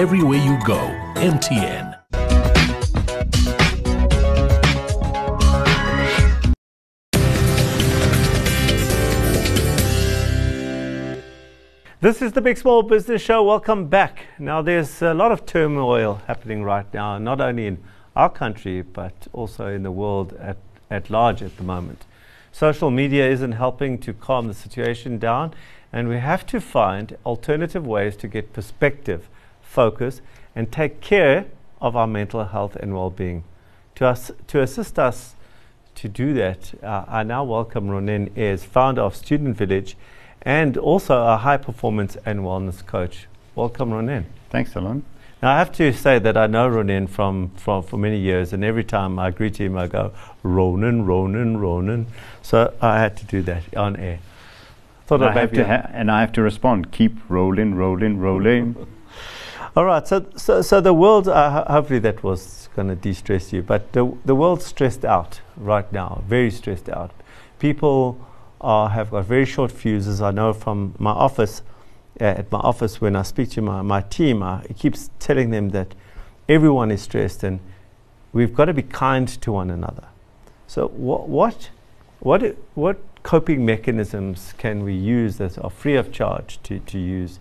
everywhere you go. MTN. This is the Big Small Business Show. Welcome back. Now, there's a lot of turmoil happening right now, not only in our country, but also in the world at, at large at the moment. Social media isn't helping to calm the situation down, and we have to find alternative ways to get perspective, focus, and take care of our mental health and well being. To, us, to assist us to do that, uh, I now welcome Ronen Ayres, founder of Student Village and also a high performance and wellness coach. Welcome, Ronen. Thanks, Alon. Now, I have to say that I know Ronen from, from for many years, and every time I greet him, I go, Ronen, Ronen, Ronen. So I had to do that on air. Thought I have to ha- and I have to respond, keep rolling, rolling, rolling. All right, so, so, so the world, uh, hopefully that was going to de stress you, but the, the world's stressed out right now, very stressed out. People are, have got very short fuses. I know from my office, uh, at my office, when I speak to my, my team, I keep telling them that everyone is stressed and we've got to be kind to one another. So, wh- what, what, what coping mechanisms can we use that are free of charge to, to use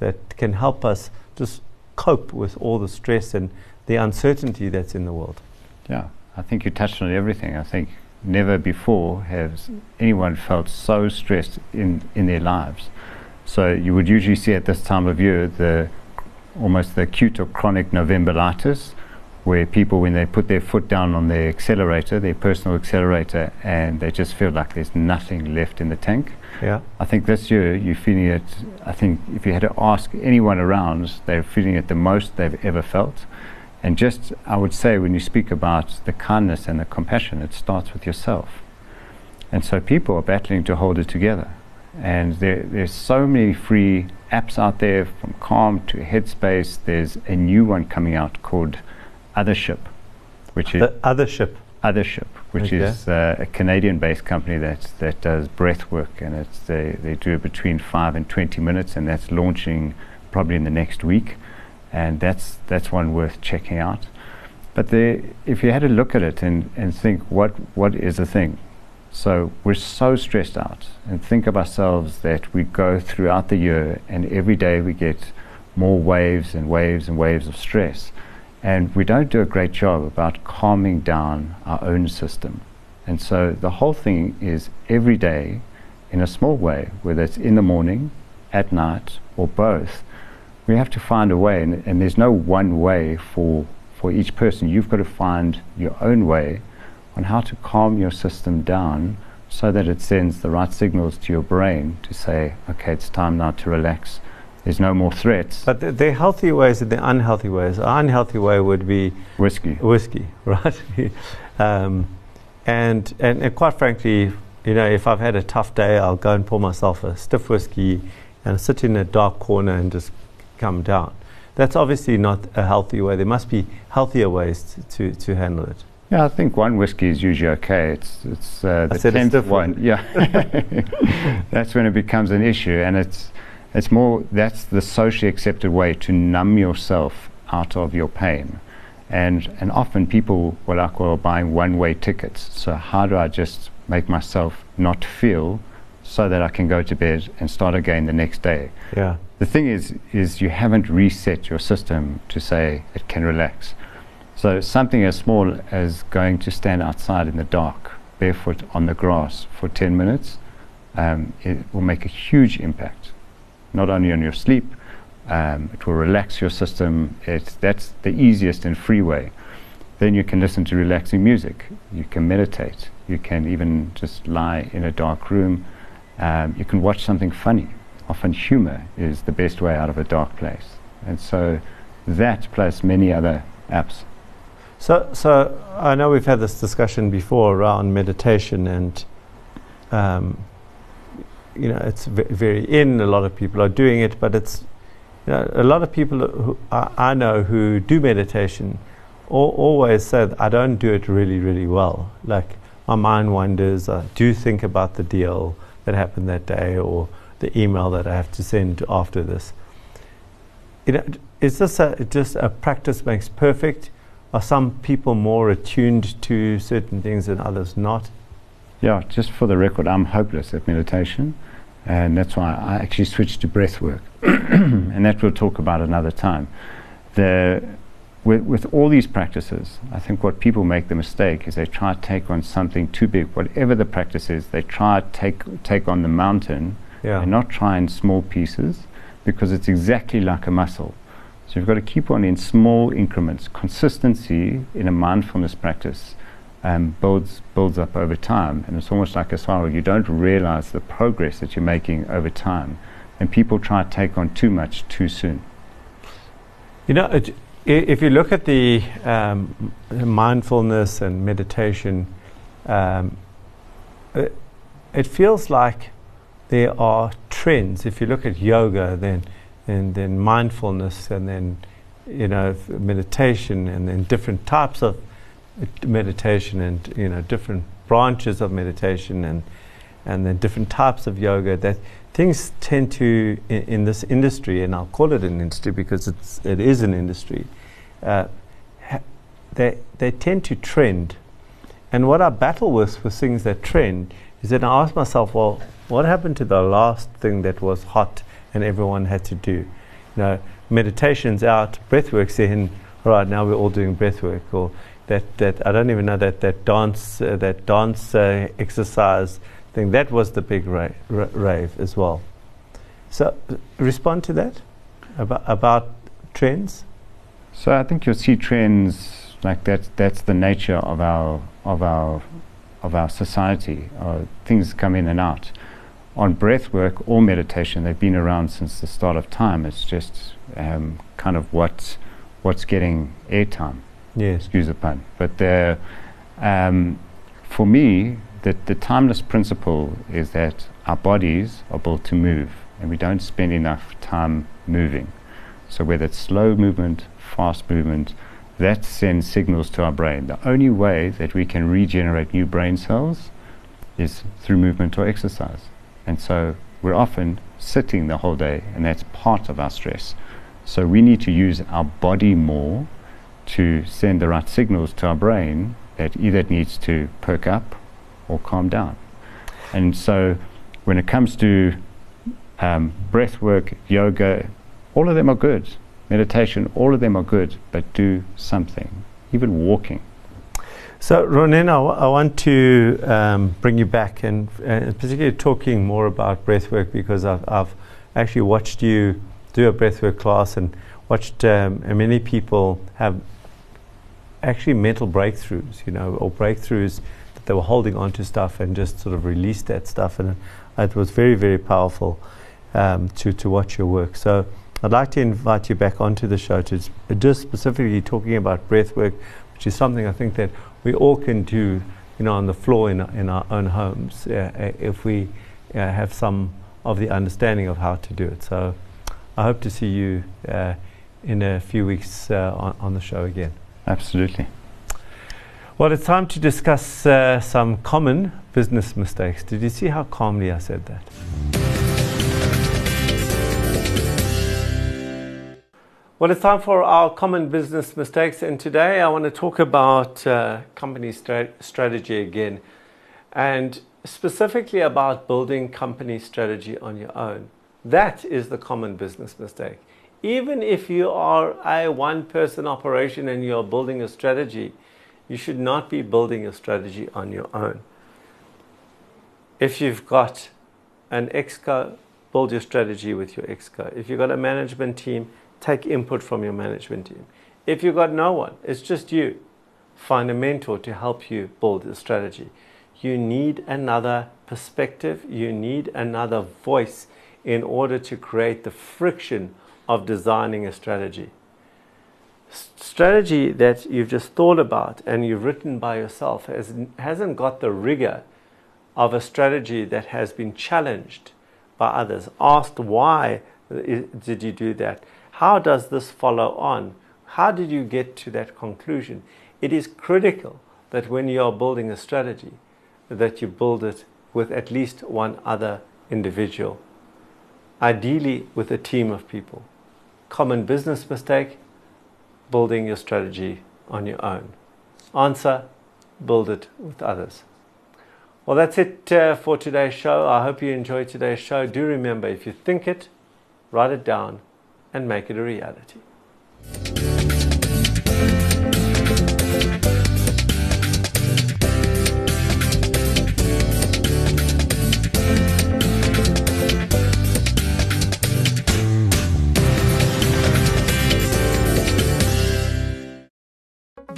that can help us just cope with all the stress and the uncertainty that's in the world? Yeah, I think you touched on everything. I think never before has anyone felt so stressed in, in their lives. So you would usually see at this time of year the almost the acute or chronic Novemberitis, where people, when they put their foot down on their accelerator, their personal accelerator, and they just feel like there's nothing left in the tank. Yeah. I think this year you're feeling it. I think if you had to ask anyone around, they're feeling it the most they've ever felt. And just, I would say, when you speak about the kindness and the compassion, it starts with yourself. And so people are battling to hold it together. And there, there's so many free apps out there, from Calm to Headspace. There's a new one coming out called Othership, which is Othership. Othership, which Okay. is uh, a Canadian-based company that that does breath work, and it's they, they do it between five and twenty minutes, and that's launching probably in the next week, and that's that's one worth checking out. But the, if you had to look at it and, and think what what is the thing, so we're so stressed out, and think of ourselves that we go throughout the year, and every day we get more waves and waves and waves of stress. And we don't do a great job about calming down our own system. And so the whole thing is every day, in a small way, whether it's in the morning, at night, or both, we have to find a way. And, and there's no one way for, for each person. You've got to find your own way on how to calm your system down so that it sends the right signals to your brain to say, okay, it's time now to relax. There's no more threats. But the, the healthy ways and the unhealthy ways. An unhealthy way would be Whiskey. whiskey, right? um, and, and and quite frankly, you know, if I've had a tough day, I'll go and pour myself a stiff whiskey and sit in a dark corner and just come down. That's obviously not a healthy way. There must be healthier ways to, to, handle it. Yeah, I think one whiskey is usually okay. It's it's uh, the a tenth one. Yeah, that's when it becomes an issue, and it's it's more that's the socially accepted way to numb yourself out of your pain, and and often people will like well buying one-way tickets. So how do I just make myself not feel, so that I can go to bed and start again the next day? Yeah. The thing is, is you haven't reset your system to say it can relax. So something as small as going to stand outside in the dark, barefoot on the grass for 10 minutes, um, it will make a huge impact, not only on your sleep, um, it will relax your system. It's, that's the easiest and free way. Then you can listen to relaxing music. You can meditate. You can even just lie in a dark room. Um, you can watch something funny. Often humor is the best way out of a dark place. And so that plus many other apps. So, so I know we've had this discussion before around meditation, and um, you know it's ve- very in. A lot of people are doing it, but it's you know a lot of people who I, I know who do meditation al- always say I don't do it really, really well. Like my mind wanders. I do think about the deal that happened that day or the email that I have to send after this. you know, is this a, just a practice makes perfect? Are some people more attuned to certain things than others not? Yeah, just for the record, I'm hopeless at meditation, and that's why I actually switched to breath work, and that we'll talk about another time. The, with, with all these practices, I think what people make the mistake is they try to take on something too big. Whatever the practice is, they try to take, take on the mountain Yeah. and not try in small pieces because it's exactly like a muscle. So you've got to keep on in small increments. Consistency in a mindfulness practice um, builds builds up over time, and it's almost like a spiral. You don't realize the progress that you're making over time, and people try to take on too much too soon. You know, it, if you look at the um, mindfulness and meditation, um, it, it feels like there are trends. If you look at yoga, then and then mindfulness, and then you know meditation, and then different types of meditation, and you know different branches of meditation, and and then different types of yoga. That things tend to in, in this industry, and I'll call it an industry because it's it is an industry. Uh, ha- they they tend to trend, and what I battle with with things that trend is that I ask myself, well, what happened to the last thing that was hot and everyone had to do? You know, meditation's out, breathwork's in. Right now, we're all doing breathwork, or that that I don't even know that that dance uh, that dance uh, exercise thing. That was the big ra- ra- rave as well. So, respond to that about about trends. So I think you'll see trends like that. That's the nature of our of our of our society. Uh, things come in and out. On breath work or meditation, they've been around since the start of time. It's just um, kind of what what's getting airtime. Yes. Excuse the pun. But the, um, for me, the, the timeless principle is that our bodies are built to move, and we don't spend enough time moving. So whether it's slow movement, fast movement, that sends signals to our brain. The only way that we can regenerate new brain cells is through movement or exercise. And so we're often sitting the whole day, and that's part of our stress. So we need to use our body more to send the right signals to our brain that either it needs to perk up or calm down. And so when it comes to um, breath work, yoga, all of them are good. Meditation, all of them are good, but do something. Even walking. So, Ronen, I, want to um, bring you back and, and particularly talking more about breathwork because I've, I've actually watched you do a breathwork class and watched um, many people have actually mental breakthroughs, you know, or breakthroughs that they were holding on to stuff and just sort of released that stuff. And it was very, very powerful um, to, to watch your work. So, I'd like to invite you back onto the show to just specifically talking about breath work, which is something I think that we all can do, you know, on the floor in, in our own homes uh, uh, if we uh, have some of the understanding of how to do it. So I hope to see you uh, in a few weeks on, on the show again. Absolutely. Well, it's time to discuss uh, some common business mistakes. Did you see how calmly I said that? Well, it's time for our common business mistakes, and today I want to talk about uh, company stra- strategy again, and specifically about building company strategy on your own. That is the common business mistake. Even if you are a one person operation and you're building a strategy, you should not be building a strategy on your own. If you've got an exco, build your strategy with your exco. If you've got a management team, take input from your management team. If you've got no one, it's just you, find a mentor to help you build a strategy. You need another perspective, you need another voice in order to create the friction of designing a strategy. Strategy that you've just thought about and you've written by yourself has, hasn't got the rigor of a strategy that has been challenged by others, asked why did you do that? How does this follow on? How did you get to that conclusion? It is critical that when you are building a strategy, that you build it with at least one other individual, ideally with a team of people. Common business mistake, building your strategy on your own. Answer, build it with others. Well, that's it uh, for today's show. I hope you enjoyed today's show. Do remember, if you think it, write it down and make it a reality.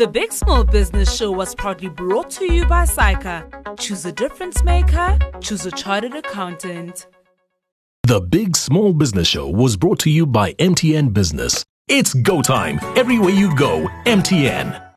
The Big Small Business Show was proudly brought to you by SAICA. Choose a difference maker, choose a chartered accountant. The Big Small Business Show was brought to you by MTN Business. It's go time. Everywhere you go, MTN.